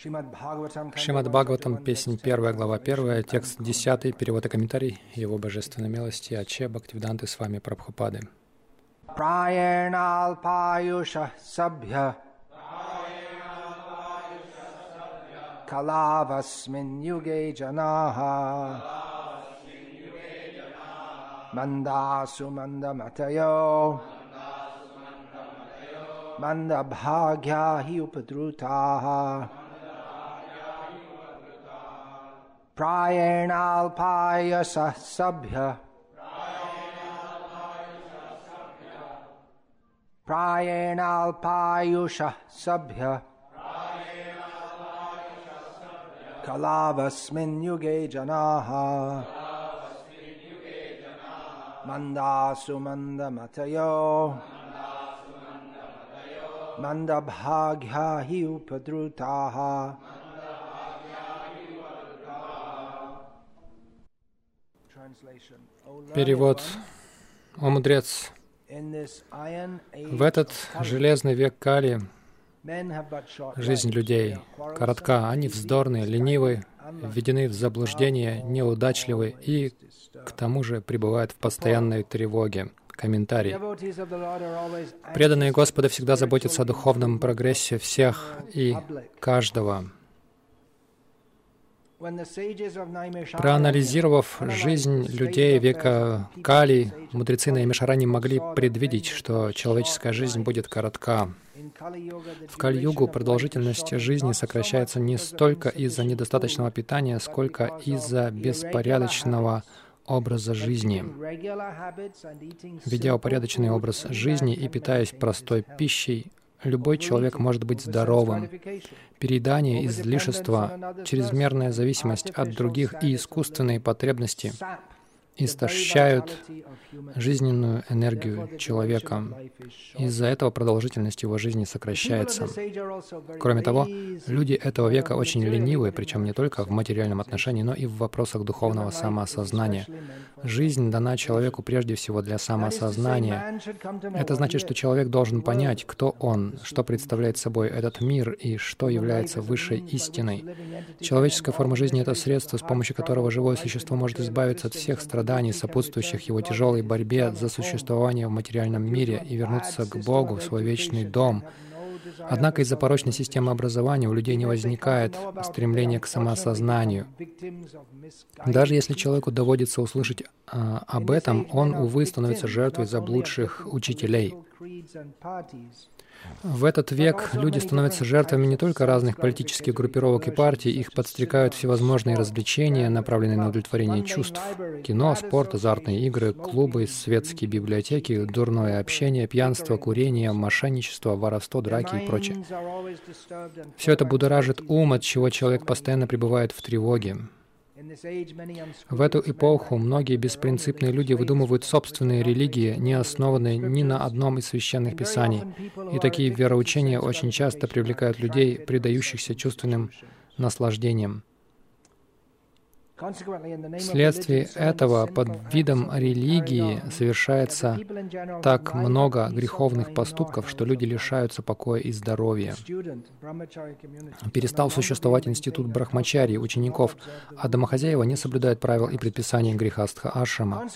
Шримад Бхагаватам, песнь 1, глава 1, текст 10, перевод и комментарий Его Божественной милости Аче Бхактивиданты с вами Прабхупады. प्रायणाल्पायुषः सभ्य कलावस्मिन् युगे जनाः मन्दासु मन्दमतयो मन्दभाग्या हि उपद्रुताः प्रायेणाल्पायसः सभ्य प्रायेणाल्पायुषः सभ्य कलावस्मिन् युगे जनाः। मन्दासु मन्दमतयो। मन्दभाग्या हि उपद्रुताः। Перевод. О мудрец, в этот железный век Кали жизнь людей коротка, они вздорны, ленивы, введены в заблуждение, неудачливы и, к тому же, пребывают в постоянной тревоге. Комментарий. Преданные Господа всегда заботятся о духовном прогрессе всех и каждого. Проанализировав жизнь людей века Кали, мудрецы на Имишаране могли предвидеть, что человеческая жизнь будет коротка. В Кали-югу продолжительность жизни сокращается не столько из-за недостаточного питания, сколько из-за беспорядочного образа жизни. Ведя упорядоченный образ жизни и питаясь простой пищей, Любой человек может быть здоровым. Переедание, излишество, чрезмерная зависимость от других и искусственные потребности истощают жизненную энергию человека. Из-за этого продолжительность его жизни сокращается. Кроме того, люди этого века очень ленивы, причем не только в материальном отношении, но и в вопросах духовного самоосознания. Жизнь дана человеку прежде всего для самоосознания. Это значит, что человек должен понять, кто он, что представляет собой этот мир и что является высшей истиной. Человеческая форма жизни — это средство, с помощью которого живое существо может избавиться от всех страданий, страданий, сопутствующих его тяжелой борьбе за существование в материальном мире и вернуться к Богу, в свой вечный дом. Однако из-за порочной системы образования у людей не возникает стремления к самоосознанию. Даже если человеку доводится услышать а, об этом, он, увы, становится жертвой заблудших учителей. В этот век люди становятся жертвами не только разных политических группировок и партий, их подстрекают всевозможные развлечения, направленные на удовлетворение чувств. Кино, спорт, азартные игры, клубы, светские библиотеки, дурное общение, пьянство, курение, мошенничество, воровство, драки и прочее. Все это будоражит ум, от чего человек постоянно пребывает в тревоге. В эту эпоху многие беспринципные люди выдумывают собственные религии, не основанные ни на одном из священных писаний. И такие вероучения очень часто привлекают людей, предающихся чувственным наслаждениям. Вследствие этого под видом религии совершается так много греховных поступков, что люди лишаются покоя и здоровья. Перестал существовать институт брахмачари, учеников, а домохозяева не соблюдают правил и предписаний грехастха ашрама.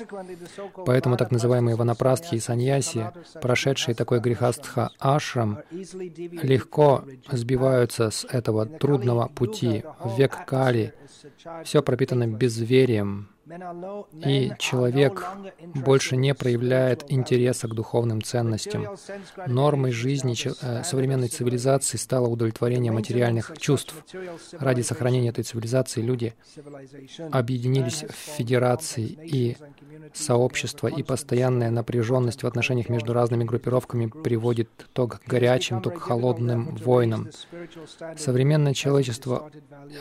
Поэтому так называемые ванапрастхи и саньяси, прошедшие такой грехастха ашрам, легко сбиваются с этого трудного пути в век Кали, все пропитано безверием, и человек больше не проявляет интереса к духовным ценностям. Нормой жизни э, современной цивилизации стало удовлетворение материальных чувств. Ради сохранения этой цивилизации люди объединились в федерации и сообщества и постоянная напряженность в отношениях между разными группировками приводит то к горячим, то к холодным войнам. Современное человечество,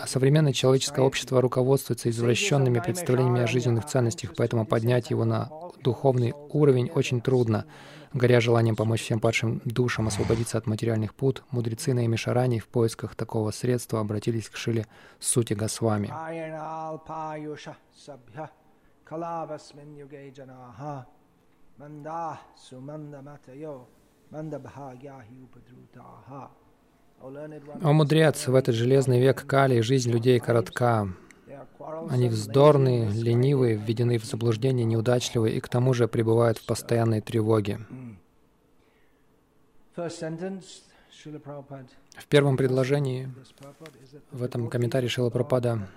современное человеческое общество руководствуется извращенными представлениями о жизненных ценностях, поэтому поднять его на духовный уровень очень трудно. Горя желанием помочь всем падшим душам освободиться от материальных пут, мудрецы на Имишарани в поисках такого средства обратились к Шиле Сути Госвами. О мудрец, в этот железный век Кали жизнь людей коротка. Они вздорные, ленивые, введены в заблуждение, неудачливые и к тому же пребывают в постоянной тревоге. В первом предложении, в этом комментарии Шила Пропада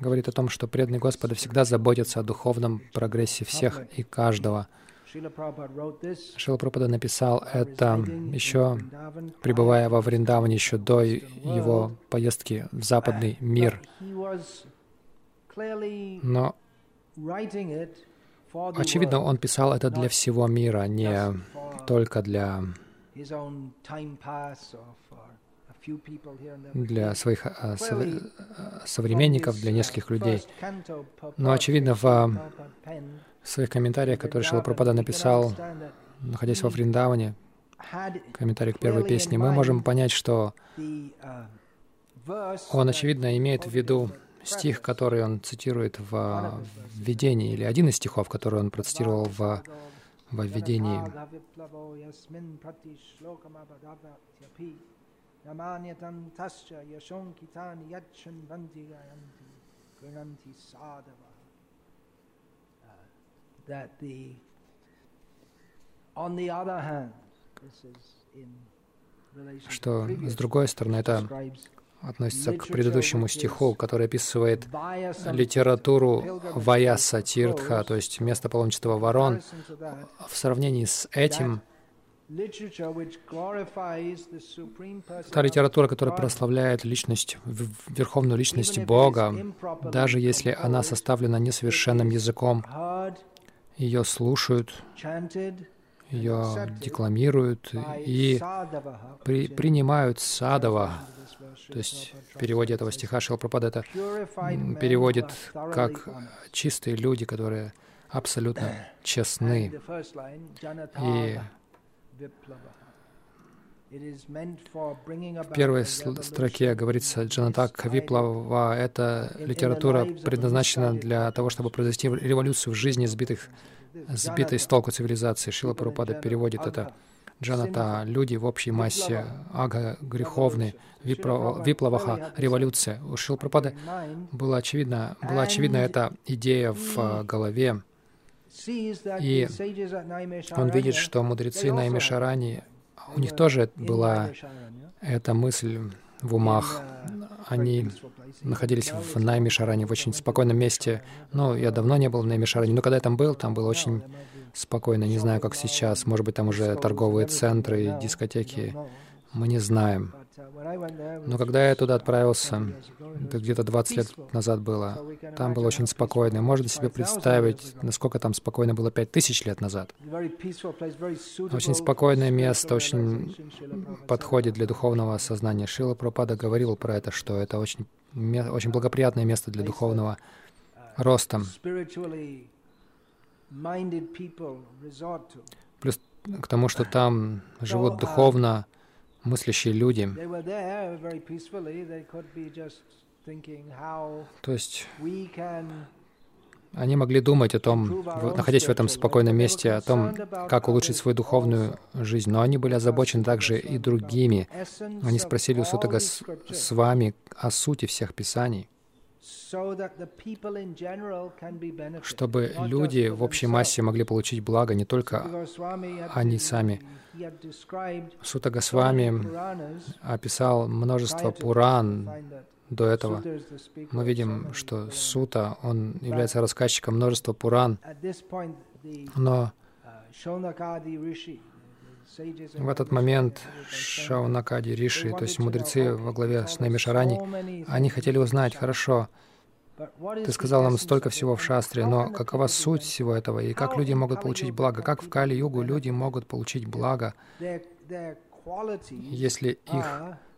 говорит о том, что преданные Господа всегда заботятся о духовном прогрессе всех и каждого. Шила Пропада написал это еще пребывая во Вриндаване, еще до его поездки в западный мир. Но, очевидно, он писал это для всего мира, не только для для своих а, современников, для нескольких людей. Но, очевидно, в своих комментариях, которые Шилапрапада написал, находясь во Вриндаване, комментарий к первой песне, мы можем понять, что он, очевидно, имеет в виду стих, который он цитирует в введении, или один из стихов, который он процитировал в, в введении. Что, с другой стороны, это относится к предыдущему стиху, который описывает литературу Ваяса Тиртха, то есть место паломничества ворон. В сравнении с этим, та литература, которая прославляет личность, верховную личность Бога, даже если она составлена несовершенным языком, ее слушают, ее декламируют и при, принимают садова, то есть в переводе этого стиха Шилпрапада это переводит как чистые люди, которые абсолютно честны. И в первой строке говорится Джанатак Виплава — это литература предназначена для того, чтобы произвести революцию в жизни сбитых, сбитой с толку цивилизации. Шила Парупада переводит это Джаната, люди в общей массе, ага, греховные, виплаваха, революция. У Шилпрапады была очевидна, была очевидна эта идея в а, голове, и он видит, что мудрецы на Имишарани, у них тоже была эта мысль в умах. Они находились в Наймишаране, в очень спокойном месте. Ну, я давно не был в Наймишаране, но когда я там был, там было очень спокойно. Не знаю, как сейчас. Может быть, там уже торговые центры, дискотеки. Мы не знаем. Но когда я туда отправился, это где-то 20 лет назад было, там было очень спокойно. Можно себе представить, насколько там спокойно было 5000 лет назад. Очень спокойное место, очень подходит для духовного сознания. Шила Пропада говорил про это, что это очень, очень благоприятное место для духовного роста. Плюс к тому, что там живут духовно мыслящие люди. То есть они могли думать о том, находясь в этом спокойном месте, о том, как улучшить свою духовную жизнь. Но они были озабочены также и другими. Они спросили у Сутага с вами о сути всех писаний чтобы люди в общей массе могли получить благо, не только они сами. Сута Госвами описал множество Пуран до этого. Мы видим, что Сута, он является рассказчиком множества Пуран, но в этот момент Шаунакади Риши, то есть мудрецы во главе с Наймишарани, они хотели узнать, хорошо, Ты сказал нам столько всего в шастре, но какова суть всего этого, и как люди могут получить благо? Как в Кали-югу люди могут получить благо, если их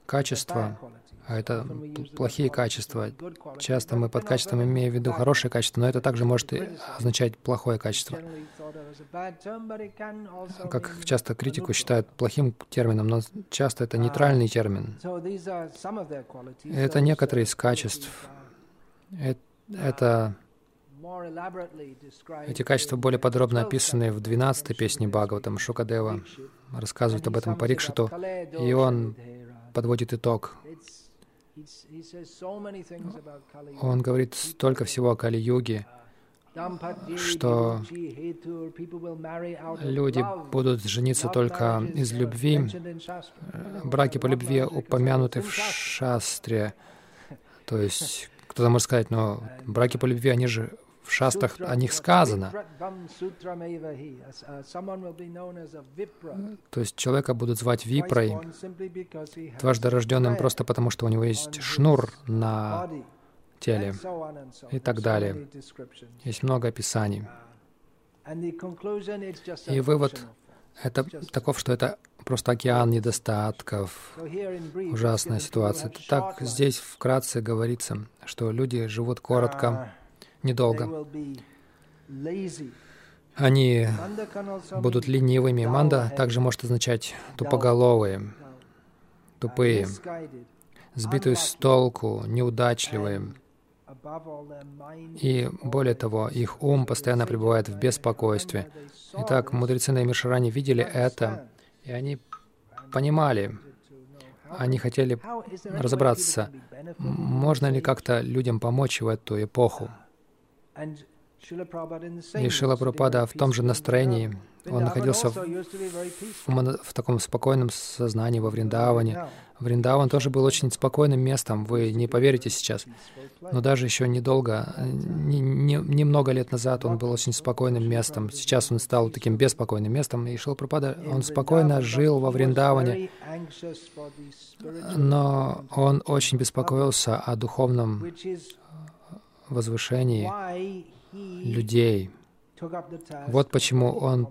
качества, а это плохие качества. Часто мы под качеством имеем в виду хорошее качество, но это также может означать плохое качество. Как часто критику считают плохим термином, но часто это нейтральный термин. Это некоторые из качеств. Это эти качества более подробно описаны в 12-й песне Бхагаватам. Шукадева рассказывает об этом Парикшиту, и он подводит итог. Он говорит столько всего о Кали-юге, что люди будут жениться только из любви. Браки по любви упомянуты в шастре. То есть кто-то может сказать, но браки по любви, они же в шастах о них сказано. То есть человека будут звать Випрой, дважды рожденным просто потому, что у него есть шнур на теле и так далее. Есть много описаний. И вывод это таков, что это просто океан недостатков, ужасная ситуация. Так здесь вкратце говорится, что люди живут коротко, недолго. Они будут ленивыми. Манда также может означать тупоголовые, тупые, сбитые с толку, неудачливые. И более того, их ум постоянно пребывает в беспокойстве. Итак, мудрецы на Мишаране видели это, и они понимали, они хотели разобраться, можно ли как-то людям помочь в эту эпоху. И Шила Прабхупада в том же настроении. Он находился в, в, в таком спокойном сознании во Вриндаване. Вриндаван тоже был очень спокойным местом, вы не поверите сейчас. Но даже еще недолго, немного не, не лет назад он был очень спокойным местом. Сейчас он стал таким беспокойным местом. И Шила Прабхупада, он спокойно жил во Вриндаване, но он очень беспокоился о духовном возвышении людей. Вот почему он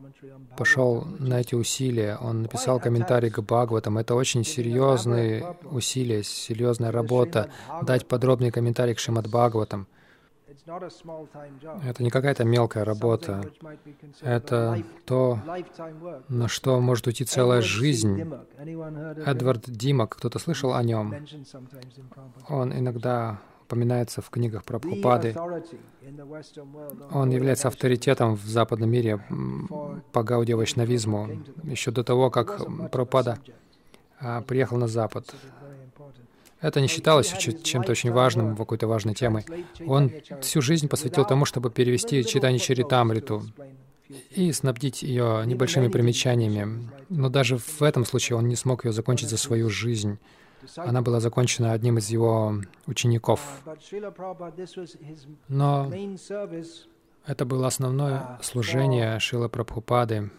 пошел на эти усилия. Он написал комментарий к Бхагаватам. Это очень серьезные усилия, серьезная работа. Дать подробный комментарий к Шимад Бхагаватам. Это не какая-то мелкая работа. Это то, на что может уйти целая жизнь. Эдвард Димак, кто-то слышал о нем? Он иногда упоминается в книгах про Прабхупады. Он является авторитетом в западном мире по гаудия вайшнавизму еще до того, как Прабхупада а, приехал на Запад. Это не считалось чем-то очень важным, какой-то важной темой. Он всю жизнь посвятил тому, чтобы перевести читание Чаритамриту и снабдить ее небольшими примечаниями. Но даже в этом случае он не смог ее закончить за свою жизнь. Она была закончена одним из его учеников. Но это было основное служение Шила Прабхупады,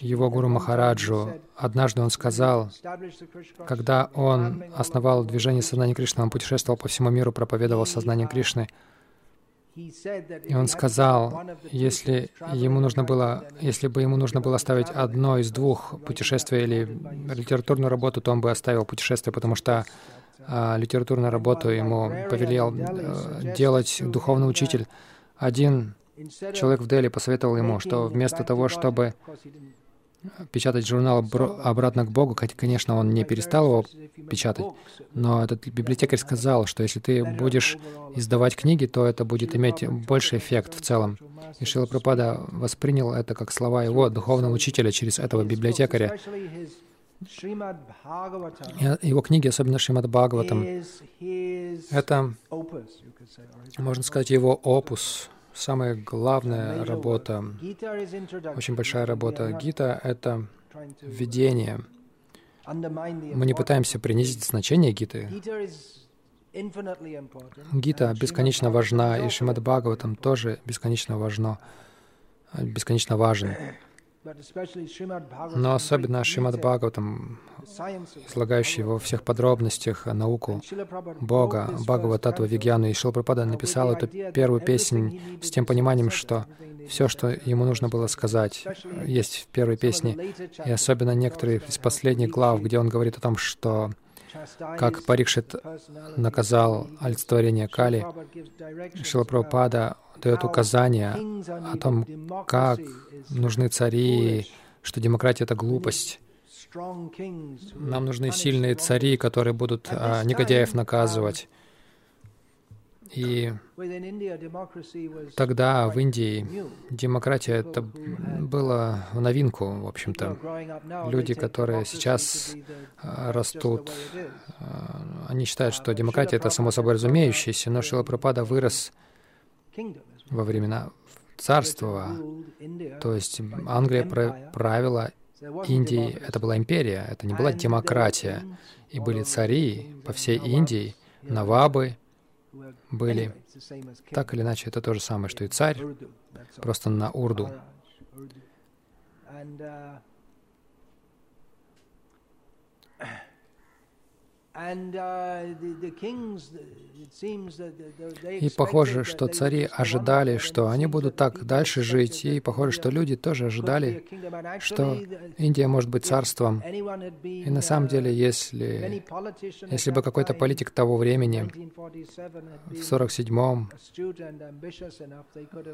его гуру Махараджу. Однажды он сказал, когда он основал движение сознания Кришны, он путешествовал по всему миру, проповедовал сознание Кришны, и он сказал, если ему нужно было, если бы ему нужно было оставить одно из двух путешествий или литературную работу, то он бы оставил путешествие, потому что а, литературную работу ему повелел а, делать духовный учитель. Один человек в Дели посоветовал ему, что вместо того, чтобы печатать журнал обратно к Богу, конечно, он не перестал его печатать, но этот библиотекарь сказал, что если ты будешь издавать книги, то это будет иметь больший эффект в целом. И Шила Прабхупада воспринял это как слова его духовного учителя через этого библиотекаря. Его книги, особенно Шримад Бхагаватам, это, можно сказать, его опус, самая главная работа, очень большая работа. Гита — это введение. Мы не пытаемся принизить значение Гиты. Гита бесконечно важна, и Шримад Бхагаватам тоже бесконечно важно, бесконечно важен. Но особенно Шримад Бхагаватам, излагающий во всех подробностях науку Бога, Бхагава Татва Вигьяну, и Шилпрапада написал эту первую песнь с тем пониманием, что все, что ему нужно было сказать, есть в первой песне, и особенно некоторые из последних глав, где он говорит о том, что как Парикшит наказал олицетворение Кали, Шилапрапада дает указания о том, как нужны цари, что демократия — это глупость. Нам нужны сильные цари, которые будут а, негодяев наказывать. И тогда в Индии демократия это было в новинку, в общем-то. Люди, которые сейчас а, растут, а, они считают, что демократия это само собой разумеющееся, но Шилапрапада вырос во времена царства, то есть Англия правила Индией, это была империя, это не была демократия. И были цари по всей Индии, навабы были. Так или иначе, это то же самое, что и царь, просто на урду. И похоже, что цари ожидали, что они будут так дальше жить, и похоже, что люди тоже ожидали, что Индия может быть царством. И на самом деле, если, если бы какой-то политик того времени в 47-м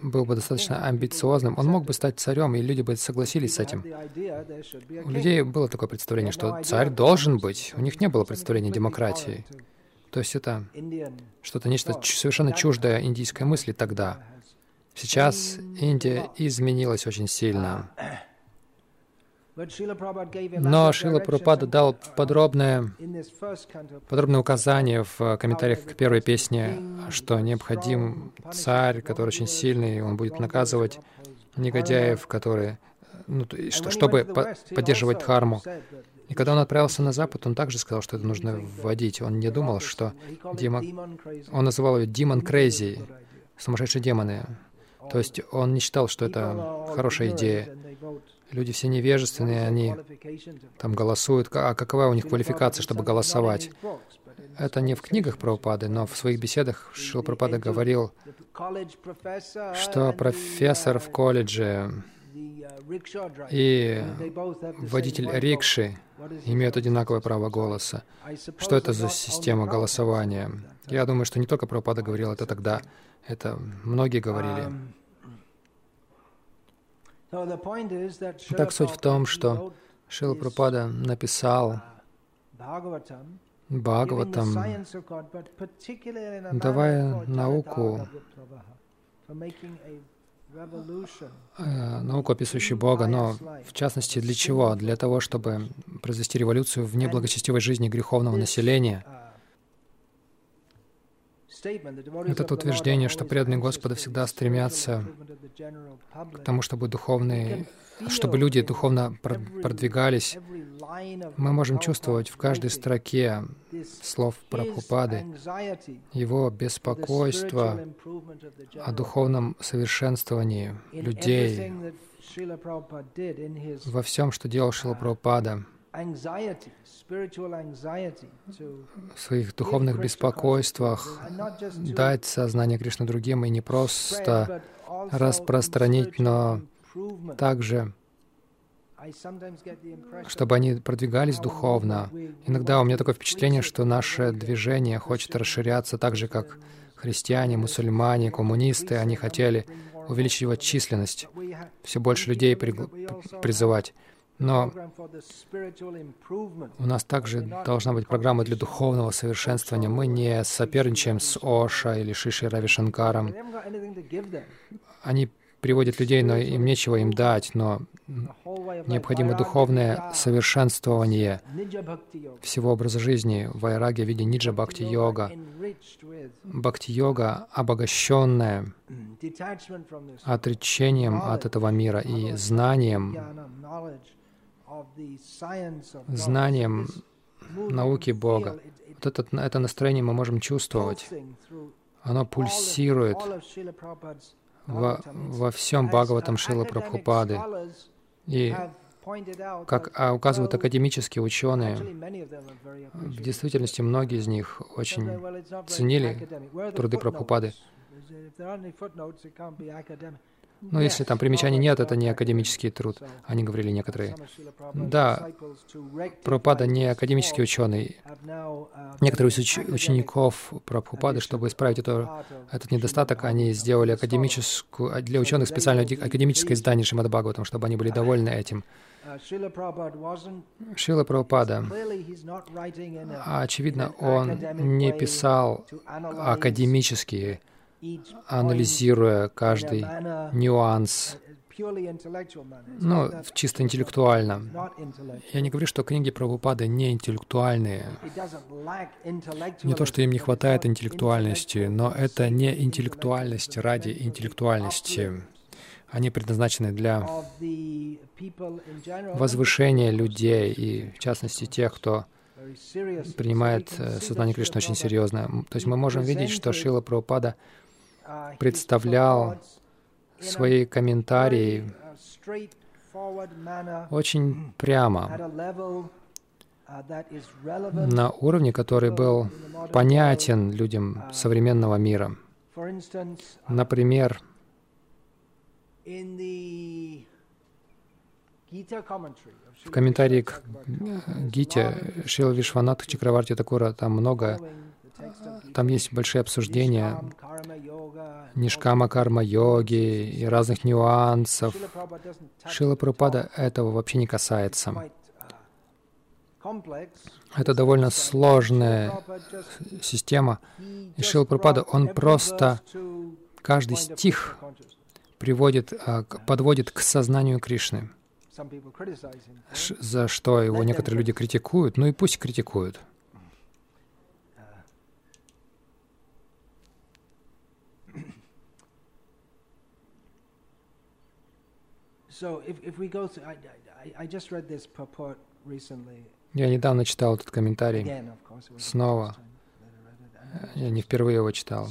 был бы достаточно амбициозным, он мог бы стать царем, и люди бы согласились с этим. У людей было такое представление, что царь должен быть. У них не было представления демократии. То есть это что-то, нечто совершенно чуждое индийской мысли тогда. Сейчас Индия изменилась очень сильно. Но Шила Прабхупада дал подробное, подробное указание в комментариях к первой песне, что необходим царь, который очень сильный, он будет наказывать негодяев, которые, ну, чтобы поддерживать дхарму. И когда он отправился на Запад, он также сказал, что это нужно вводить. Он не думал, что демон... Он называл ее «демон крейзи», сумасшедшие демоны. То есть он не считал, что это хорошая идея. Люди все невежественные, они там голосуют. А какова у них квалификация, чтобы голосовать? Это не в книгах Прабхупады, но в своих беседах Шил Прабхупада говорил, что профессор в колледже и водитель рикши имеют одинаковое право голоса. Что это за система голосования? Я думаю, что не только Прабхупада говорил это тогда, это многие говорили. Так суть в том, что Шила Прабхупада написал Бхагаватам, давая науку науку, описывающую Бога, но в частности для чего? Для того, чтобы произвести революцию в неблагочестивой жизни греховного населения. Это утверждение, что преданные Господа всегда стремятся к тому, чтобы духовные чтобы люди духовно продвигались, мы можем чувствовать в каждой строке слов Прабхупады его беспокойство о духовном совершенствовании людей во всем, что делал Шила Прабхупада, в своих духовных беспокойствах дать сознание Кришны другим и не просто распространить, но также чтобы они продвигались духовно. Иногда у меня такое впечатление, что наше движение хочет расширяться так же, как христиане, мусульмане, коммунисты. Они хотели увеличить его численность, все больше людей призывать. Но у нас также должна быть программа для духовного совершенствования. Мы не соперничаем с Оша или Шиши Рави Шанкаром. Они приводят людей, но им нечего им дать, но необходимо духовное совершенствование всего образа жизни, вайраги в виде ниджа бхакти-йога. Бхакти-йога, обогащенная отречением от этого мира и знанием, знанием науки Бога. Вот это, это настроение мы можем чувствовать. Оно пульсирует во, во всем Бхагаватам Шила Прабхупады. И, как а, указывают академические ученые, в действительности многие из них очень ценили труды Прабхупады. Но если там примечаний нет, это не академический труд, они говорили некоторые. Да, Прабхупада не академический ученый. Некоторые из уч учеников Прабхупады, чтобы исправить это, этот недостаток, они сделали академическую, для ученых специально академическое издание Шримад чтобы они были довольны этим. Шила Прабхупада, очевидно, он не писал академические анализируя каждый нюанс, ну, чисто интеллектуально. Я не говорю, что книги Прабхупады не интеллектуальные. Не то, что им не хватает интеллектуальности, но это не интеллектуальность ради интеллектуальности. Они предназначены для возвышения людей, и в частности тех, кто принимает э, сознание Кришны очень серьезно. То есть мы можем видеть, что Шила Прабхупада — представлял свои комментарии очень прямо, на уровне, который был понятен людям современного мира. Например, в комментарии к Гите Шила Вишванат Чакраварти Такура там много там есть большие обсуждения нишкама карма йоги и разных нюансов. Шила Прабхупада этого вообще не касается. Это довольно сложная система. И Шила Прабхупада, он просто каждый стих приводит, а, подводит к сознанию Кришны, за что его некоторые люди критикуют. Ну и пусть критикуют. Я недавно читал этот комментарий. Снова. Я не впервые его читал.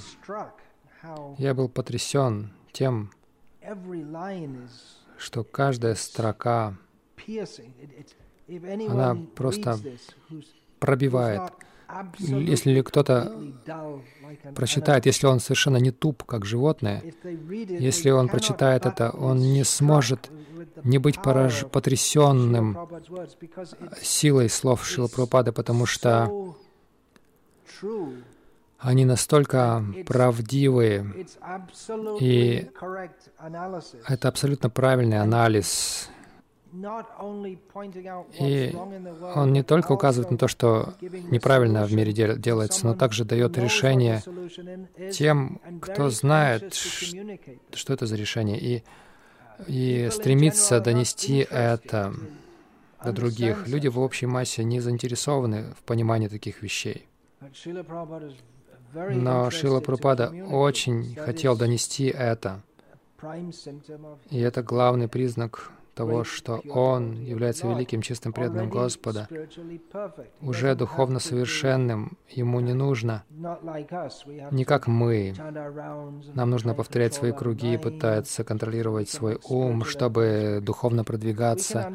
Я был потрясен тем, что каждая строка, она просто пробивает если кто-то прочитает, если он совершенно не туп, как животное, если он прочитает это, он не сможет не быть пораж... потрясенным силой слов Шилапрапады, потому что они настолько правдивые, и это абсолютно правильный анализ и он не только указывает на то, что неправильно в мире делается, но также дает решение тем, кто знает, что это за решение, и, и стремится донести это до других. Люди в общей массе не заинтересованы в понимании таких вещей. Но Шила Прупада очень хотел донести это. И это главный признак того, что Он является великим чистым преданным Господа, уже духовно совершенным, Ему не нужно, не как мы. Нам нужно повторять свои круги, пытаться контролировать свой ум, чтобы духовно продвигаться.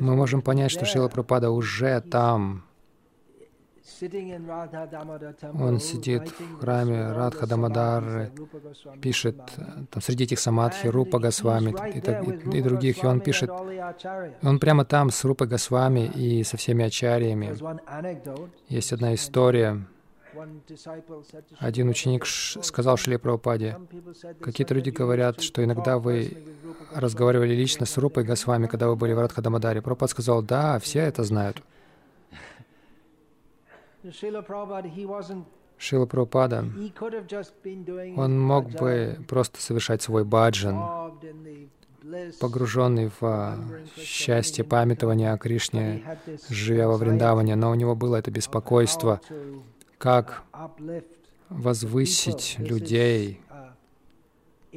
Мы можем понять, что Шила Прабхупада уже там, он сидит в храме Радха Дамадары, пишет там, среди этих самадхи Рупа Госвами и, и, и других, и он пишет, он прямо там с Рупа Госвами и со всеми ачарьями. Есть одна история. Один ученик сказал Шиле Прабхупаде, какие-то люди говорят, что иногда вы разговаривали лично с Рупой Госвами, когда вы были в Радхадамадаре. Прабхупад сказал, да, все это знают. Шила Прабхупада, он мог бы просто совершать свой баджан, погруженный в а, счастье памятования о Кришне, живя во Вриндаване, но у него было это беспокойство, как возвысить людей,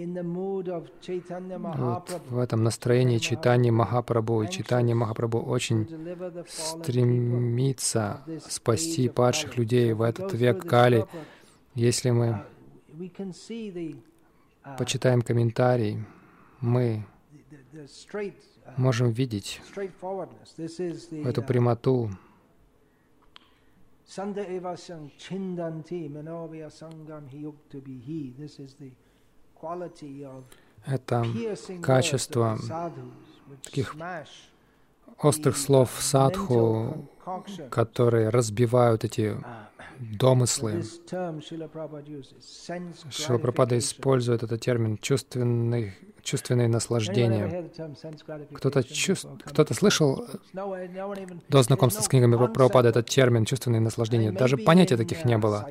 вот в этом настроении читания Махапрабху. И читание Махапрабху очень стремится спасти падших людей в этот век Кали. Если мы почитаем комментарий, мы можем видеть эту прямоту. Это качество таких острых слов садху, которые разбивают эти домыслы. Шилапрапада использует этот термин чувственный, чувственное наслаждение. Кто-то чувств... кто слышал до знакомства с книгами Прабхупады этот термин чувственное наслаждение? Даже понятия таких не было.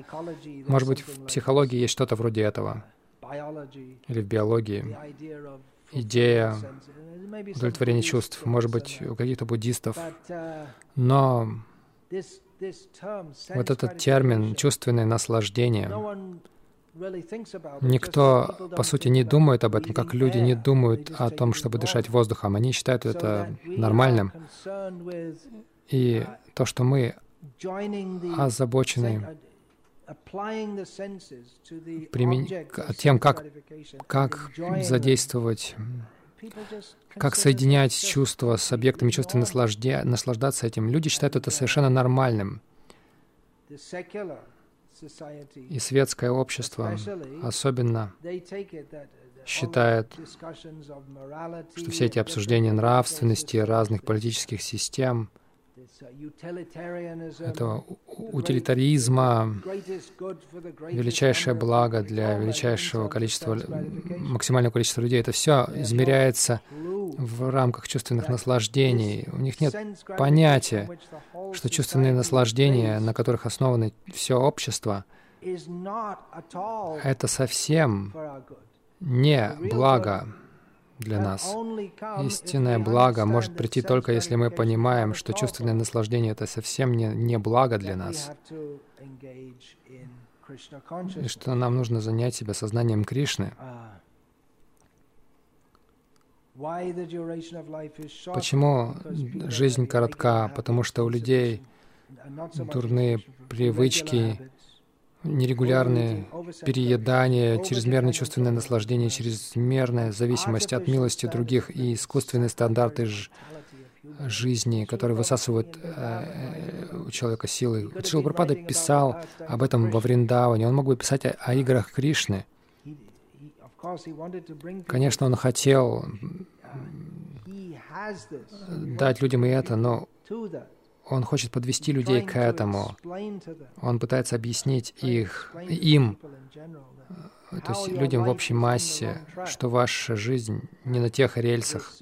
Может быть, в психологии есть что-то вроде этого. Или в биологии. Идея удовлетворения чувств, может быть, у каких-то буддистов. Но вот этот термин «чувственное наслаждение», никто, по сути, не думает об этом, как люди не думают о том, чтобы дышать воздухом. Они считают это нормальным. И то, что мы озабочены тем, как, как задействовать как соединять чувства с объектами чувства, наслажде, наслаждаться этим. Люди считают это совершенно нормальным. И светское общество особенно считает, что все эти обсуждения нравственности разных политических систем — этого утилитаризма, величайшее благо для величайшего количества, максимального количества людей. Это все измеряется в рамках чувственных наслаждений. У них нет понятия, что чувственные наслаждения, на которых основано все общество, это совсем не благо для нас. Истинное благо может прийти только если мы понимаем, что чувственное наслаждение — это совсем не, не благо для нас, и что нам нужно занять себя сознанием Кришны. Почему жизнь коротка? Потому что у людей дурные привычки, нерегулярные переедания, чрезмерное чувственное наслаждение, чрезмерная зависимость от милости других и искусственные стандарты ж жизни, которые высасывают э, у человека силы. Прабхупада писал об этом во Вриндаване. Он мог бы писать о, о играх Кришны. Конечно, он хотел дать людям и это, но он хочет подвести людей к этому. Он пытается объяснить их, им, э, то есть людям в общей массе, что ваша жизнь не на тех рельсах.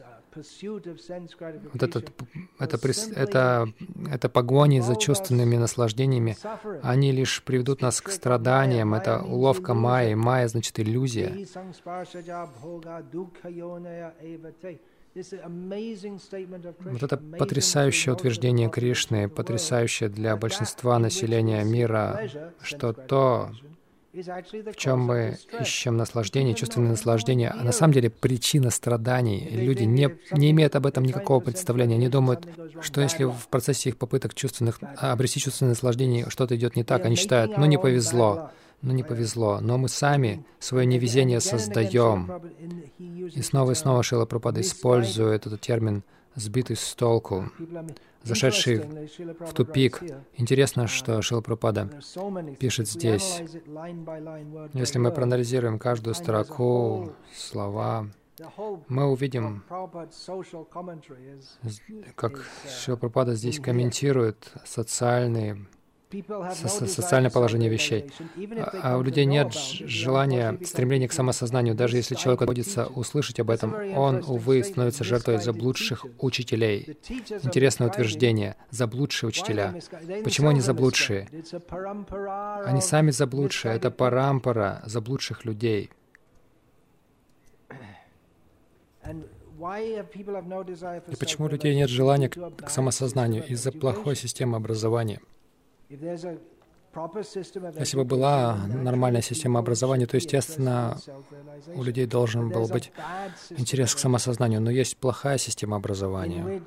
Вот этот, это, это, это погони за чувственными наслаждениями, они лишь приведут нас к страданиям. Это уловка Майи. Майя значит иллюзия. Вот это потрясающее утверждение Кришны, потрясающее для большинства населения мира, что то, в чем мы ищем наслаждение, чувственное наслаждение, а на самом деле причина страданий. Люди не, не имеют об этом никакого представления. Они думают, что если в процессе их попыток чувственных, обрести чувственное наслаждение что-то идет не так, они считают, ну не повезло ну не повезло. Но мы сами свое невезение создаем. И снова и снова Шила Пропада использует этот термин «сбитый с толку», зашедший в тупик. Интересно, что Шила Пропада пишет здесь. Если мы проанализируем каждую строку, слова, мы увидим, как Шила Пропада здесь комментирует социальные со социальное положение вещей. А, а у людей нет желания, стремления к самосознанию. Даже если человек находится услышать об этом, он, увы, становится жертвой заблудших учителей. Интересное утверждение. Заблудшие учителя. Почему они заблудшие? Они сами заблудшие. Это парампара заблудших людей. И почему у людей нет желания к, к самосознанию? Из-за плохой системы образования. Если бы была нормальная система образования, то, естественно, у людей должен был быть интерес к самосознанию, но есть плохая система образования.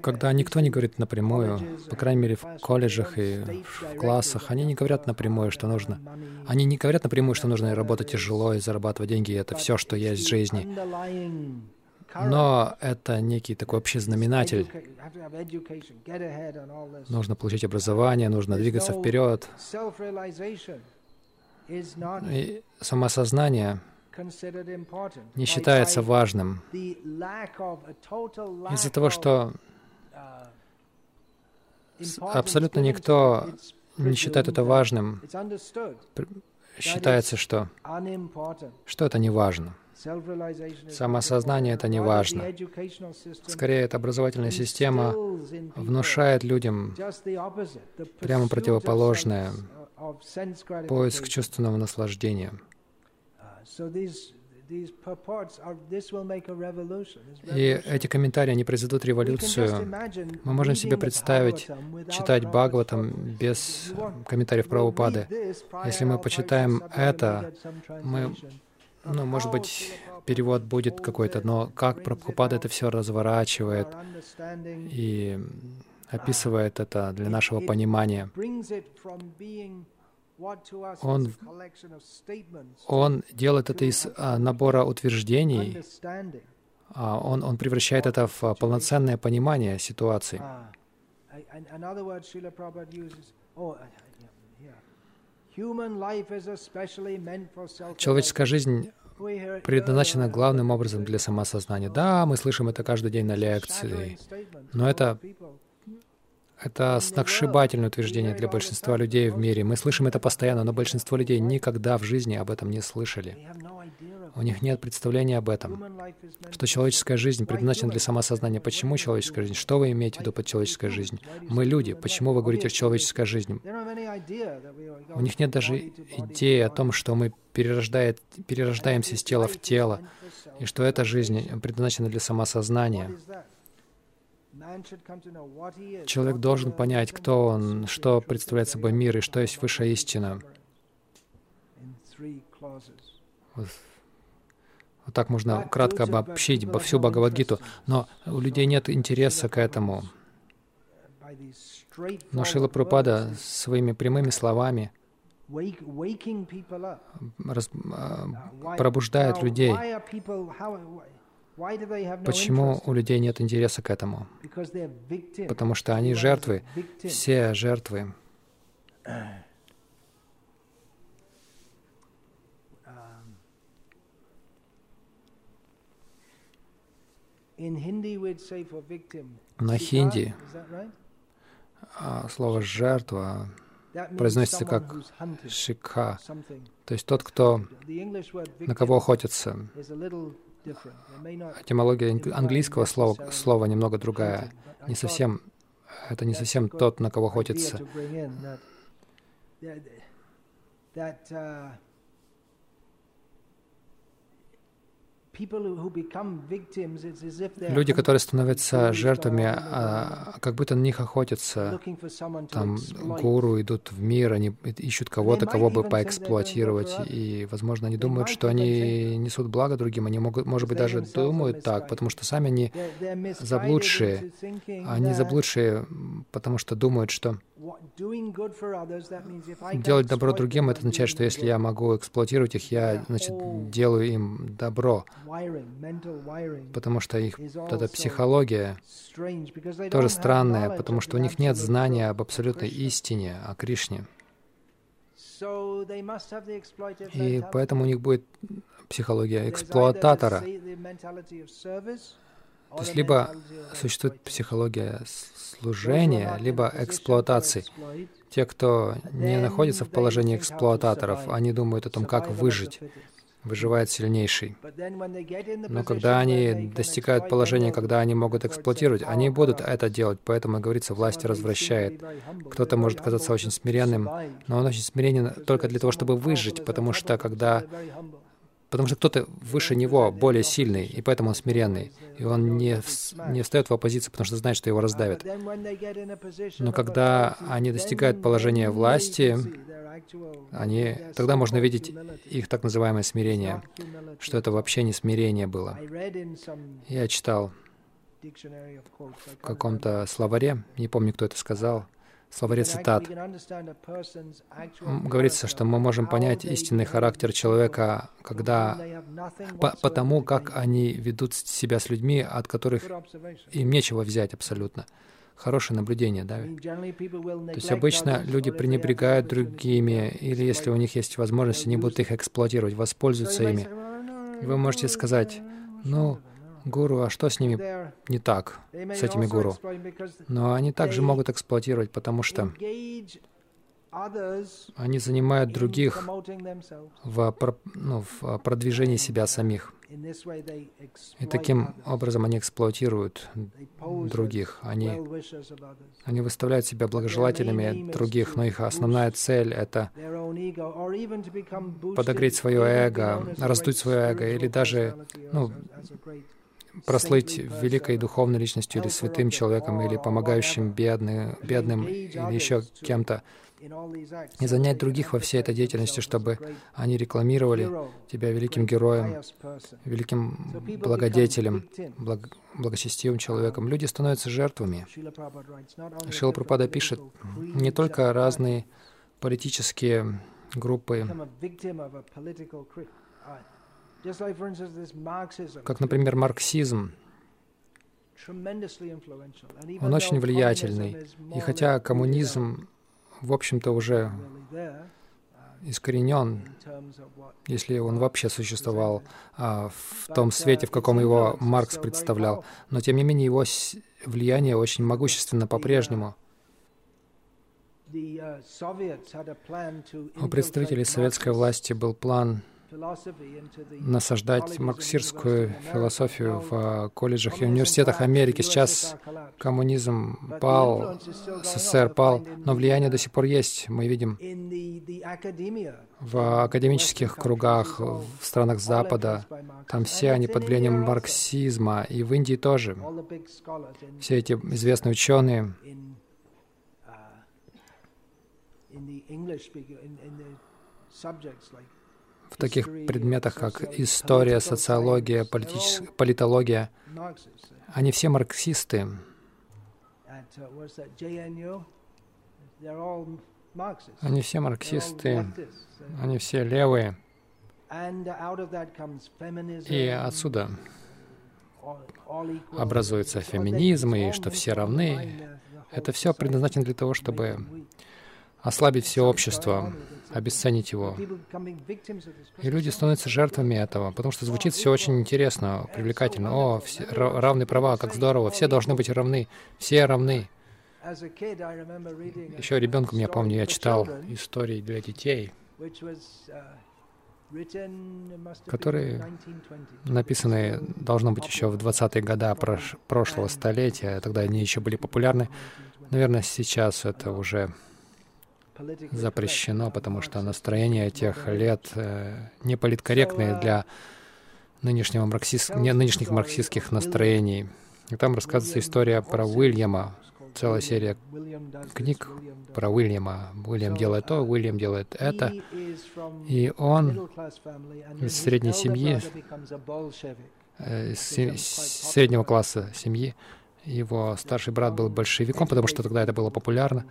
когда никто не говорит напрямую, по крайней мере, в колледжах и в классах, они не говорят напрямую, что нужно. Они не говорят напрямую, что нужно работать тяжело и зарабатывать деньги, и это все, что есть в жизни. Но это некий такой общий знаменатель. Нужно получить образование, нужно двигаться вперед. И самосознание не считается важным из-за того, что абсолютно никто не считает это важным. Считается, что, что это не важно. Самосознание — это не важно. Скорее, эта образовательная система внушает людям прямо противоположное — поиск чувственного наслаждения. И эти комментарии, они произведут революцию. Мы можем себе представить читать Бхагаватам без комментариев Прабхупады. Если мы почитаем это, мы, ну, может быть, перевод будет какой-то, но как Прабхупада это все разворачивает и описывает это для нашего понимания. Он, он делает это из а, набора утверждений, а, он, он превращает это в полноценное понимание ситуации. Человеческая жизнь предназначена главным образом для самосознания. Да, мы слышим это каждый день на лекции, но это это сногсшибательное утверждение для большинства людей в мире. Мы слышим это постоянно, но большинство людей никогда в жизни об этом не слышали. У них нет представления об этом, что человеческая жизнь предназначена для самосознания. Почему человеческая жизнь? Что вы имеете в виду под человеческой жизнью? Мы люди. Почему вы говорите «человеческая жизнь»? У них нет даже идеи о том, что мы перерождает, перерождаемся из тела в тело, и что эта жизнь предназначена для самосознания. Человек должен понять, кто он, что представляет собой мир и что есть высшая истина. Вот, так можно кратко обобщить всю Бхагавадгиту. Но у людей нет интереса к этому. Но Шила Прупада своими прямыми словами раз, пробуждает людей. Почему у людей нет интереса к этому? Потому что они жертвы, все жертвы. На хинди. слово «жертва» произносится как «шикха», то есть тот, кто, на кого охотится. Этимология английского слова, слова немного другая. Не совсем, это не совсем тот, на кого охотится. Люди, которые становятся жертвами, а, как будто на них охотятся, там гуру идут в мир, они ищут кого-то, кого бы поэксплуатировать, и, возможно, они думают, что они несут благо другим, они могут, может быть, даже думают так, потому что сами они заблудшие, они заблудшие, потому что думают, что Делать добро другим, это означает, что если я могу эксплуатировать их, я, значит, делаю им добро. Потому что их эта психология тоже странная, потому что у них нет знания об абсолютной истине, о Кришне. И поэтому у них будет психология эксплуататора. То есть либо существует психология служения, либо эксплуатации. Те, кто не находится в положении эксплуататоров, они думают о том, как выжить. Выживает сильнейший. Но когда они достигают положения, когда они могут эксплуатировать, они будут это делать. Поэтому, говорится, власть развращает. Кто-то может казаться очень смиренным, но он очень смиренен только для того, чтобы выжить, потому что когда Потому что кто-то выше него, более сильный, и поэтому он смиренный. И он не, не встает в оппозицию, потому что знает, что его раздавят. Но когда они достигают положения власти, они, тогда можно видеть их так называемое смирение, что это вообще не смирение было. Я читал в каком-то словаре, не помню, кто это сказал, словаре цитат, говорится, что мы можем понять истинный характер человека, когда по, по тому, как они ведут себя с людьми, от которых им нечего взять абсолютно. Хорошее наблюдение, да? То есть обычно люди пренебрегают другими, или если у них есть возможность, они будут их эксплуатировать, воспользуются ими. И вы можете сказать, ну, гуру, а что с ними не так, с этими гуру? Но они также могут эксплуатировать, потому что они занимают других в, ну, в продвижении себя самих. И таким образом они эксплуатируют других. Они, они выставляют себя благожелателями других, но их основная цель — это подогреть свое эго, раздуть свое эго, или даже ну, прослыть великой духовной личностью или святым человеком, или помогающим бедным, бедным или еще кем-то, и занять других во всей этой деятельности, чтобы они рекламировали тебя великим героем, великим благодетелем, благ, благочестивым человеком. Люди становятся жертвами. Шила Пропада пишет, не только разные политические группы, как, например, марксизм, он очень влиятельный. И хотя коммунизм в общем-то, уже искоренен, если он вообще существовал а, в том свете, в каком его Маркс представлял. Но, тем не менее, его влияние очень могущественно по-прежнему. У представителей советской власти был план насаждать марксистскую философию в колледжах и университетах Америки. Сейчас коммунизм пал, СССР пал, но влияние до сих пор есть. Мы видим в академических кругах, в странах Запада, там все они под влиянием марксизма, и в Индии тоже. Все эти известные ученые, в таких предметах, как история, социология, политология. Они все марксисты. Они все марксисты, они все левые. И отсюда образуется феминизм, и что все равны. Это все предназначено для того, чтобы ослабить все общество, обесценить его. И люди становятся жертвами этого, потому что звучит все очень интересно, привлекательно. О, все, равные права, как здорово, все должны быть равны, все равны. Еще ребенком, я помню, я читал истории для детей, которые написаны, должно быть, еще в 20-е годы прошлого столетия, тогда они еще были популярны. Наверное, сейчас это уже запрещено, потому что настроение тех лет э, не политкорректные для нынешнего марксист... не, нынешних марксистских настроений. И там рассказывается история про Уильяма, целая серия книг про Уильяма. Уильям делает то, Уильям делает это. И он из средней семьи, э, из среднего класса семьи, его старший брат был большевиком, потому что тогда это было популярно.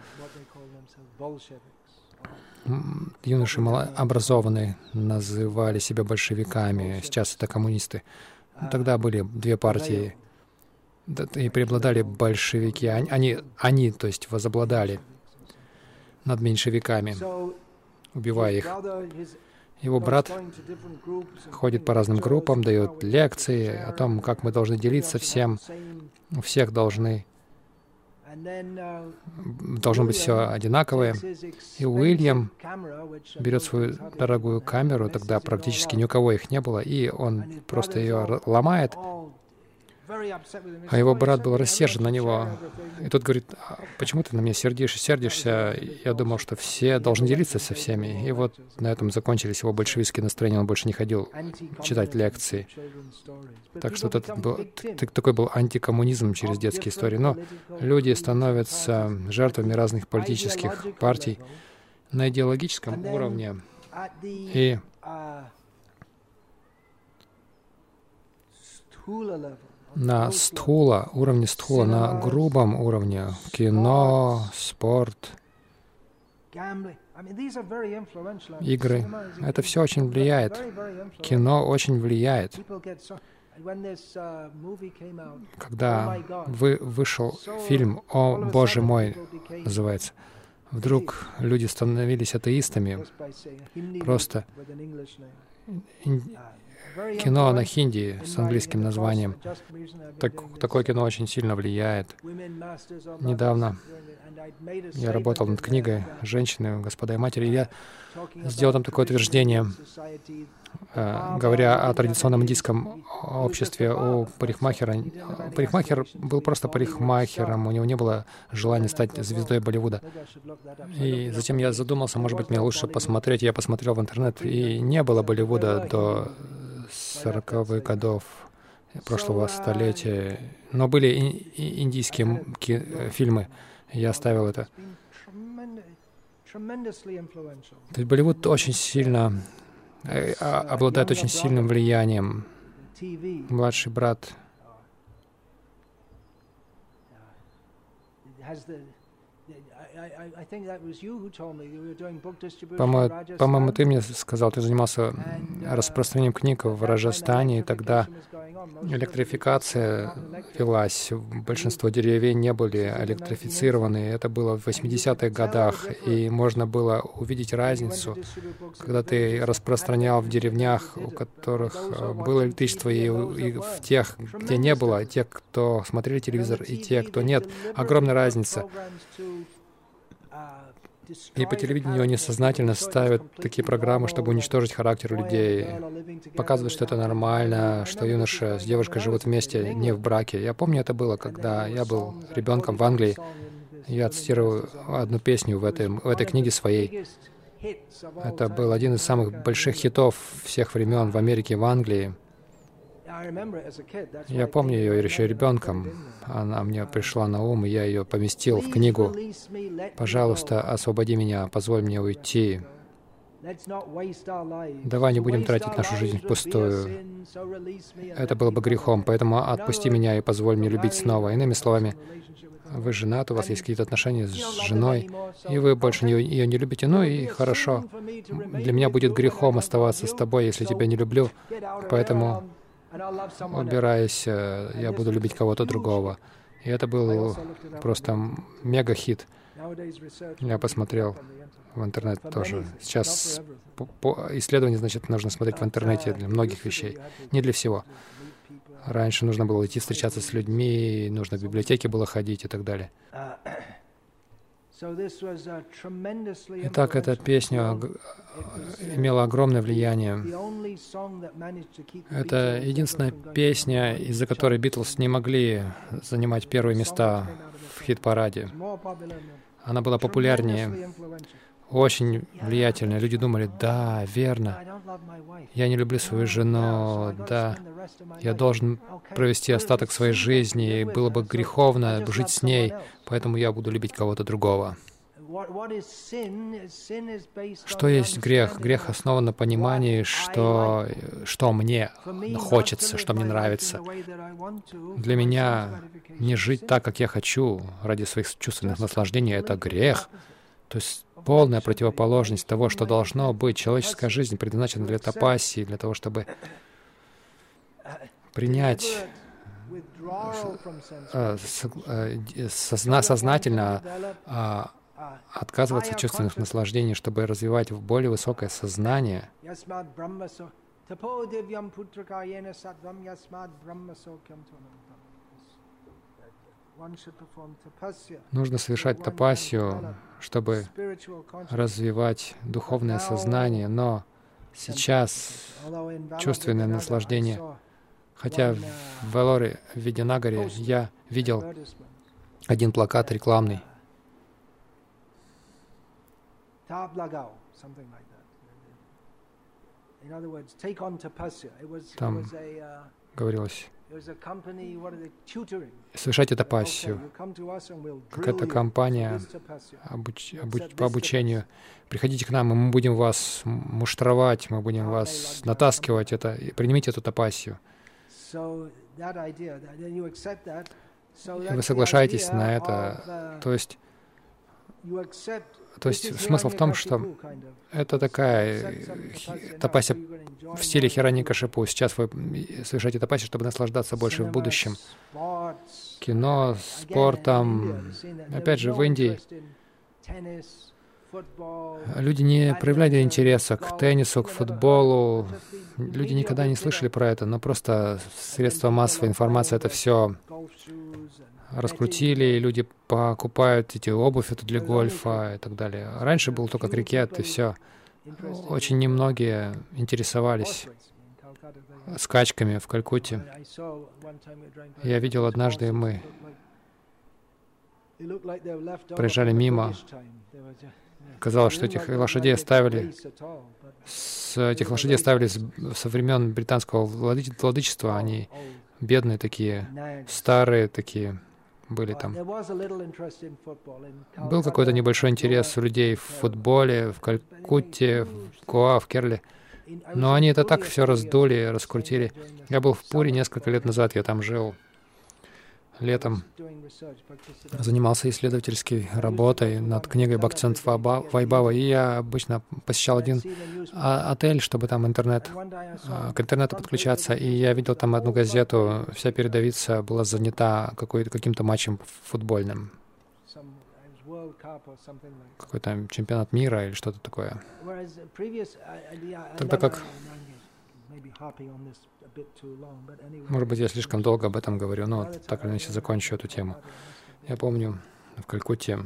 Юноши образованные называли себя большевиками, сейчас это коммунисты. Тогда были две партии, и преобладали большевики. Они, они, то есть, возобладали над меньшевиками, убивая их. Его брат ходит по разным группам, дает лекции о том, как мы должны делиться всем, у всех должны должно быть все одинаковое. И Уильям берет свою дорогую камеру, тогда практически ни у кого их не было, и он просто ее ломает, а его брат был рассержен на него. И тот говорит, «А почему ты на меня сердишься? сердишься? Я думал, что все должны делиться со всеми. И вот на этом закончились его большевистские настроения. Он больше не ходил читать лекции. Так что это был, такой был антикоммунизм через детские истории. Но люди становятся жертвами разных политических партий на идеологическом уровне. И на стхула, уровне стхула, на грубом уровне, кино, спорт, игры. Это все очень влияет. Кино очень влияет. Когда вы, вышел фильм «О Боже мой» называется, вдруг люди становились атеистами просто кино на хинди с английским названием. Так, такое кино очень сильно влияет. Недавно я работал над книгой «Женщины, господа и матери», и я сделал там такое утверждение, э, говоря о традиционном индийском обществе у парикмахера. Парикмахер был просто парикмахером, у него не было желания стать звездой Болливуда. И затем я задумался, может быть, мне лучше посмотреть. Я посмотрел в интернет, и не было Болливуда до 40-х годов прошлого столетия. Но были индийские фильмы. Я оставил это. То есть Болливуд очень сильно э, а, обладает очень сильным влиянием. Младший брат по-моему, ты мне сказал, ты занимался uh, распространением книг в Раджастане, и тогда электрификация велась. Большинство деревень не были электрифицированы. Это было в 80-х годах, и можно было увидеть разницу, когда ты распространял в деревнях, у которых э, было электричество, и, и в тех, где не было, те, кто смотрели телевизор, и те, кто нет. Огромная разница. И по телевидению они сознательно ставят такие программы, чтобы уничтожить характер людей, показывают, что это нормально, что юноша с девушкой живут вместе, не в браке. Я помню, это было, когда я был ребенком в Англии. Я цитирую одну песню в этой, в этой книге своей. Это был один из самых больших хитов всех времен в Америке и в Англии. Я помню ее еще ребенком. Она мне пришла на ум, и я ее поместил в книгу. «Пожалуйста, освободи меня, позволь мне уйти. Давай не будем тратить нашу жизнь впустую. Это было бы грехом, поэтому отпусти меня и позволь мне любить снова». Иными словами, вы женаты, у вас есть какие-то отношения с женой, и вы больше ее не любите, ну и хорошо. Для меня будет грехом оставаться с тобой, если тебя не люблю, поэтому убираясь, э, я буду любить кого-то другого. И это был просто мега-хит. Я посмотрел в интернет тоже. Сейчас исследование, значит, нужно смотреть в интернете для многих вещей, не для всего. Раньше нужно было идти встречаться с людьми, нужно в библиотеке было ходить и так далее. Итак, эта песня имела огромное влияние. Это единственная песня, из-за которой Битлз не могли занимать первые места в хит-параде. Она была популярнее, очень влиятельная. Люди думали, да, верно, я не люблю свою жену, да, я должен провести остаток своей жизни, и было бы греховно жить с ней, поэтому я буду любить кого-то другого. Что есть грех? Грех основан на понимании, что, что мне хочется, что мне нравится. Для меня не жить так, как я хочу, ради своих чувственных наслаждений, это грех. То есть полная противоположность того, что должно быть. Человеческая жизнь предназначена для тапаси, для того, чтобы принять э, э, сознательно а, отказываться от чувственных наслаждений, чтобы развивать более высокое сознание. Нужно совершать тапасию, чтобы развивать духовное сознание, но сейчас чувственное наслаждение, хотя в Велоре, в Видянагаре, я видел один плакат рекламный, там говорилось, совершайте тапассию. Какая-то компания обуч, обуч, по обучению. Приходите к нам, и мы будем вас муштровать, мы будем вас натаскивать. Это, примите эту тапассию. И вы соглашаетесь на это. То есть, то есть смысл в том, что это такая тапася в стиле Хираника Шипу. Сейчас вы совершаете тапаси, чтобы наслаждаться больше в будущем. Кино, спортом. Опять же, в Индии Люди не проявляли интереса к теннису, к футболу. Люди никогда не слышали про это, но просто средства массовой информации это все раскрутили, и люди покупают эти обувь эту для гольфа и так далее. Раньше был только крикет, и все. Очень немногие интересовались скачками в Калькутте. Я видел однажды, мы проезжали мимо. Казалось, что этих лошадей оставили, с этих лошадей оставили со времен британского владычества. Они бедные такие, старые такие были там. Был какой-то небольшой интерес у людей в футболе, в Калькутте, в Куа, в Керле. Но они это так все раздули, раскрутили. Я был в Пуре несколько лет назад, я там жил летом занимался исследовательской работой над книгой Бхактисант Вайбава, и я обычно посещал один а, отель, чтобы там интернет, а, к интернету подключаться, и я видел там одну газету, вся передовица была занята каким-то матчем футбольным. Какой-то чемпионат мира или что-то такое. Тогда как может быть, я слишком долго об этом говорю, но так или иначе закончу эту тему. Я помню, в Калькутте,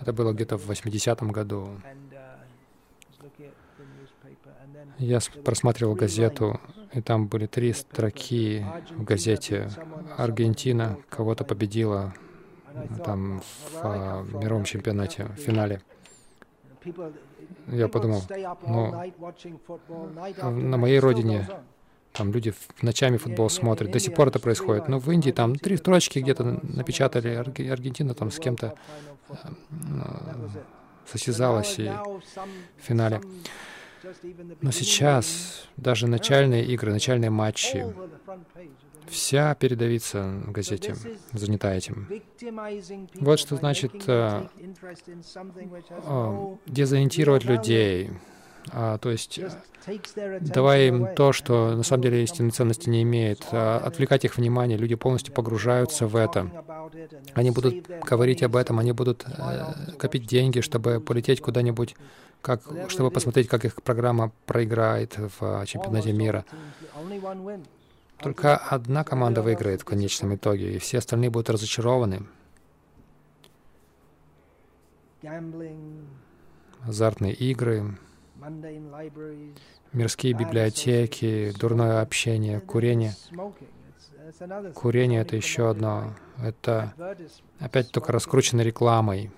это было где-то в 80-м году, я просматривал газету, и там были три строки в газете. Аргентина кого-то победила там в а, мировом чемпионате, в финале я подумал, ну, на моей родине там люди ночами футбол смотрят, до сих пор это происходит. Но в Индии там три строчки где-то напечатали, Аргентина там с кем-то э, состязалась и в финале. Но сейчас даже начальные игры, начальные матчи, вся передовица в газете занята этим. Вот что значит э, э, дезориентировать людей, а, то есть давая им то, что на самом деле истинной ценности не имеет, а, отвлекать их внимание, люди полностью погружаются в это. Они будут говорить об этом, они будут э, копить деньги, чтобы полететь куда-нибудь, как, чтобы посмотреть, как их программа проиграет в чемпионате мира. Только одна команда выиграет в конечном итоге, и все остальные будут разочарованы. Азартные игры, мирские библиотеки, дурное общение, курение. Курение — это еще одно. Это опять только раскручено рекламой.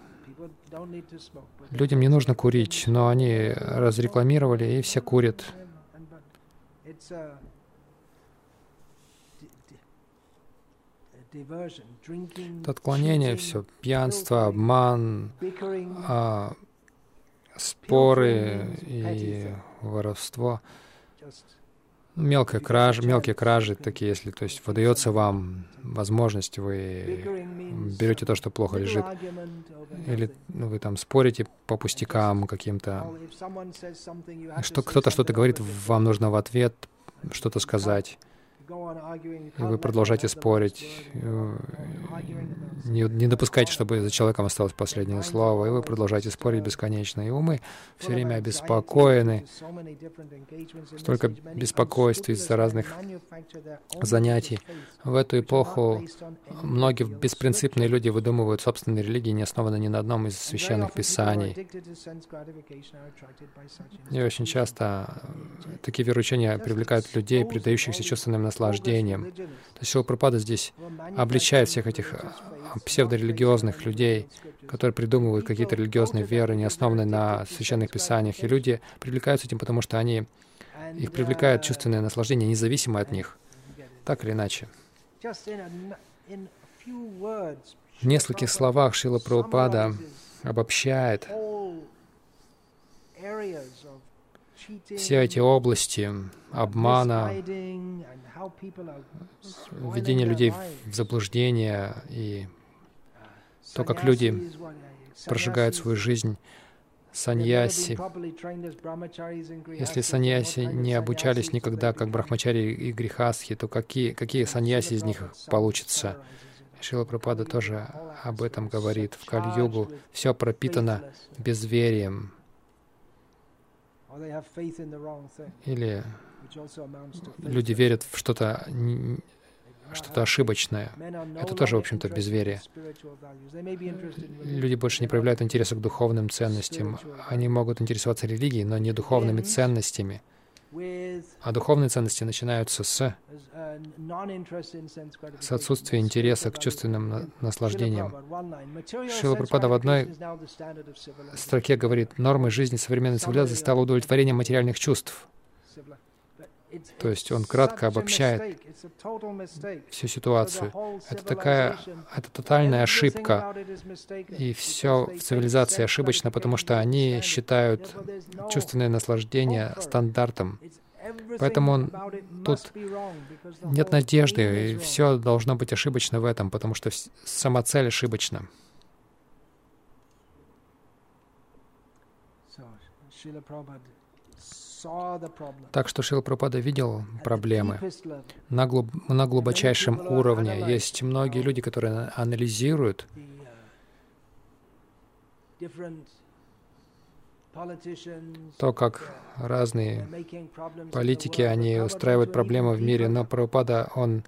Людям не нужно курить, но они разрекламировали, и все курят. Это отклонение все, пьянство, обман, а, споры и воровство. Мелкая кража, мелкие кражи такие, если то есть выдается вам возможность, вы берете то, что плохо лежит, или вы там спорите по пустякам каким-то, что кто-то что-то говорит, вам нужно в ответ что-то сказать вы продолжаете спорить, э, не, не допускайте, чтобы за человеком осталось последнее слово, и вы продолжаете спорить бесконечно. И умы все время обеспокоены, столько беспокойств из-за разных занятий. В эту эпоху многие беспринципные люди выдумывают собственные религии, не основанные ни на одном из священных писаний. И очень часто такие вероучения привлекают людей, предающихся чувственным наслаждениям наслаждением. То есть Шилпрапада здесь обличает всех этих а, псевдорелигиозных людей, которые придумывают какие-то религиозные веры, не основанные на священных писаниях. И люди привлекаются этим, потому что они, их привлекает чувственное наслаждение, независимо от них, так или иначе. В нескольких словах Шила Прабхупада обобщает все эти области обмана, введение людей в заблуждение и то, как люди прожигают свою жизнь, саньяси. Если саньяси не обучались никогда как брахмачари и грехастхи, то какие, какие саньяси из них получатся? Шила Прабхупада тоже об этом говорит. В Кали-югу все пропитано безверием. Или люди верят в что-то что-то ошибочное. Это тоже, в общем-то, безверие. Люди больше не проявляют интереса к духовным ценностям. Они могут интересоваться религией, но не духовными ценностями. А духовные ценности начинаются с, с отсутствия интереса к чувственным наслаждениям. Шила Прабхупада в одной строке говорит, нормой жизни современной цивилизации стало удовлетворение материальных чувств. То есть он кратко обобщает всю ситуацию. Это такая, это тотальная ошибка. И все в цивилизации ошибочно, потому что они считают чувственное наслаждение стандартом. Поэтому он, тут нет надежды, и все должно быть ошибочно в этом, потому что сама цель ошибочна. Так что Шил Пропада видел проблемы на, глуб, на глубочайшем уровне. Есть многие люди, которые анализируют то, как разные политики, они устраивают проблемы в мире, но Прабхупада, он,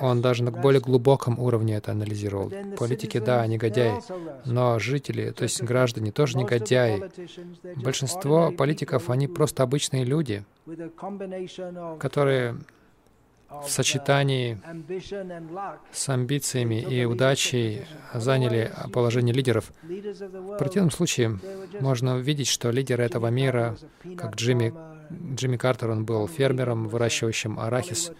он даже на более глубоком уровне это анализировал. Политики, да, негодяи, но жители, то есть граждане, тоже негодяи. Большинство политиков, они просто обычные люди, которые в сочетании с амбициями и удачей заняли положение лидеров. В противном случае можно увидеть, что лидеры этого мира, как Джимми, Джимми Картер, он был фермером, выращивающим арахис.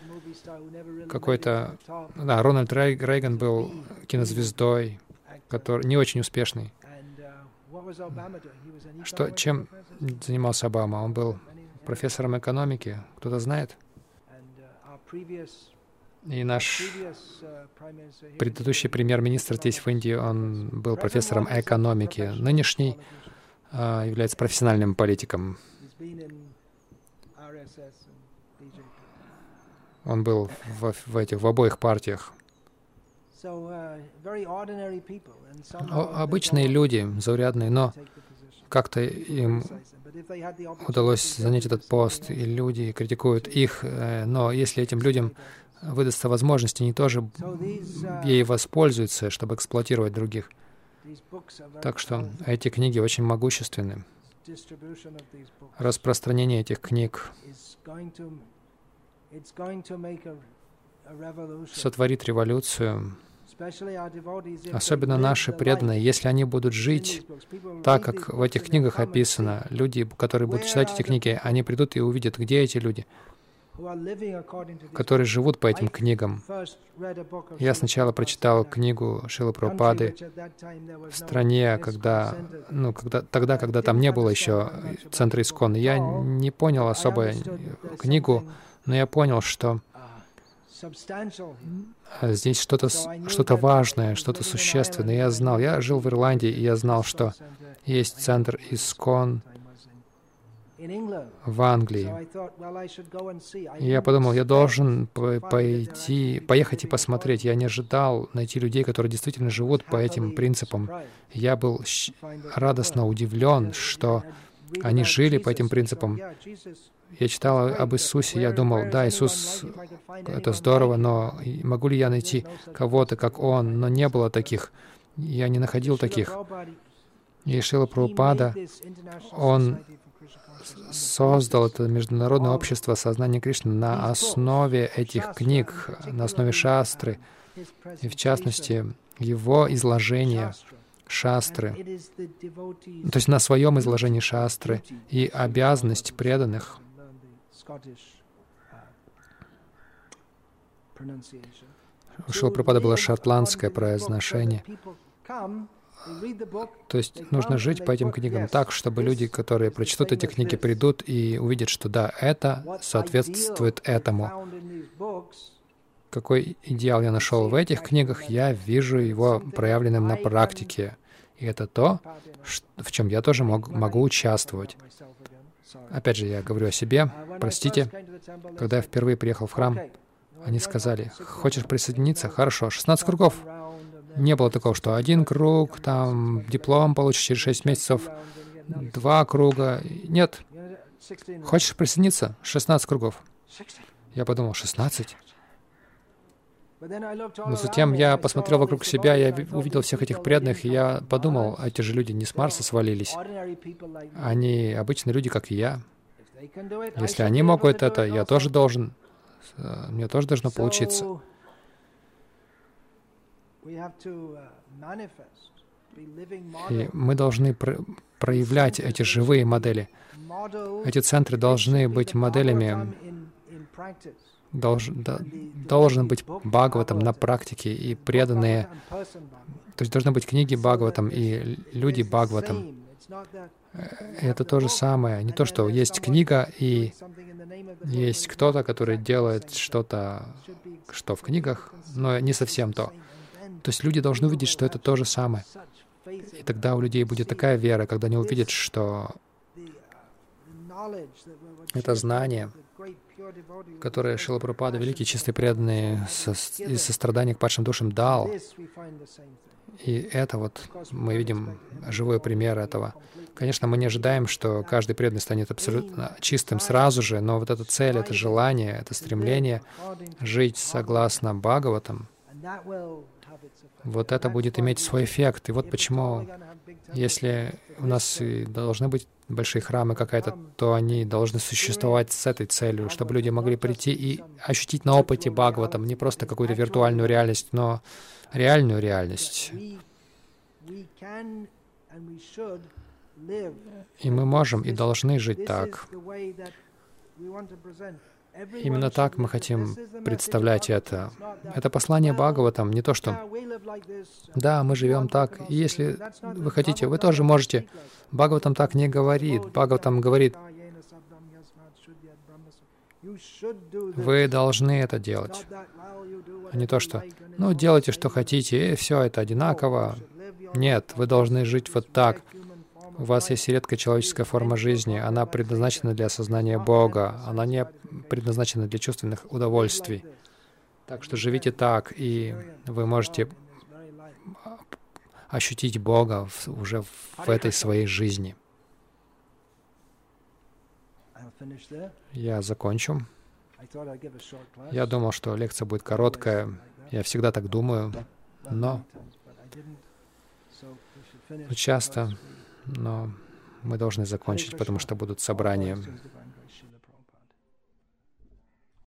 Какой-то... Да, Рональд Рейган был кинозвездой, который не очень успешный. Что, чем занимался Обама? Он был профессором экономики. Кто-то знает? И наш предыдущий премьер-министр здесь в Индии, он был профессором экономики. Нынешний uh, является профессиональным политиком. Он был в, в, этих, в обоих партиях. Обычные люди, заурядные, но как-то им удалось занять этот пост, и люди критикуют их, э, но если этим людям выдастся возможность, они тоже ей воспользуются, чтобы эксплуатировать других. Так что эти книги очень могущественны. Распространение этих книг сотворит революцию, Особенно наши преданные, если они будут жить так, как в этих книгах описано, люди, которые будут читать эти книги, они придут и увидят, где эти люди, которые живут по этим книгам. Я сначала прочитал книгу Шилы Прабхупады в стране, когда, ну, когда, тогда, когда там не было еще центра Искон. Я не понял особо книгу, но я понял, что здесь что-то что важное, что-то существенное. Я знал, я жил в Ирландии, и я знал, что есть центр Искон в Англии. И я подумал, я должен пойти, поехать и посмотреть. Я не ожидал найти людей, которые действительно живут по этим принципам. Я был радостно удивлен, что они жили по этим принципам. Я читал об Иисусе, я думал, да, Иисус — это здорово, но могу ли я найти кого-то, как Он? Но не было таких. Я не находил таких. И Шила Прабхупада, он создал это международное общество сознания Кришны на основе этих книг, на основе шастры, и в частности, его изложение шастры, то есть на своем изложении шастры и обязанность преданных — у Шилапрапада было шотландское произношение. То есть нужно жить по этим книгам так, чтобы люди, которые прочтут эти книги, придут и увидят, что да, это соответствует этому. Какой идеал я нашел в этих книгах, я вижу его проявленным на практике. И это то, в чем я тоже мог, могу участвовать. Опять же, я говорю о себе. Простите, когда я впервые приехал в храм, они сказали, хочешь присоединиться? Хорошо, 16 кругов. Не было такого, что один круг, там диплом получишь через 6 месяцев, два круга. Нет. Хочешь присоединиться? 16 кругов. Я подумал, 16? Но затем я посмотрел вокруг себя, я увидел всех этих преданных, и я подумал, эти же люди не с Марса свалились. Они обычные люди, как и я. Если они могут это, я тоже должен. Э, мне тоже должно получиться. И мы должны про проявлять эти живые модели. Эти центры должны быть моделями, долж, да, должен быть Бхагаватам на практике и преданные, то есть должны быть книги Бхагаватам и люди Бхагаватам. Это то же самое, не то, что есть книга и есть кто-то, который делает что-то, что в книгах, но не совсем то. То есть люди должны увидеть, что это то же самое. И тогда у людей будет такая вера, когда они увидят, что это знание, которое Шилапрапада, великий чистый преданный, со, из сострадания к падшим душам дал. И это вот мы видим живой пример этого. Конечно, мы не ожидаем, что каждый преданный станет абсолютно чистым сразу же, но вот эта цель, это желание, это стремление жить согласно Бхагаватам, вот это будет иметь свой эффект. И вот почему, если у нас и должны быть большие храмы какая-то, то они должны существовать с этой целью, чтобы люди могли прийти и ощутить на опыте Бхагаватам не просто какую-то виртуальную реальность, но реальную реальность. И мы можем и должны жить так. Именно так мы хотим представлять это. Это послание Бхагаватам, не то что «Да, мы живем так, и если вы хотите, вы тоже можете». Бхагаватам так не говорит. Бхагаватам говорит, вы должны это делать. А не то, что «ну, делайте, что хотите, и все это одинаково». Нет, вы должны жить вот так. У вас есть редкая человеческая форма жизни. Она предназначена для осознания Бога. Она не предназначена для чувственных удовольствий. Так что живите так, и вы можете ощутить Бога уже в этой своей жизни. Я закончу. Я думал, что лекция будет короткая. Я всегда так думаю, но часто но мы должны закончить, потому что будут собрания.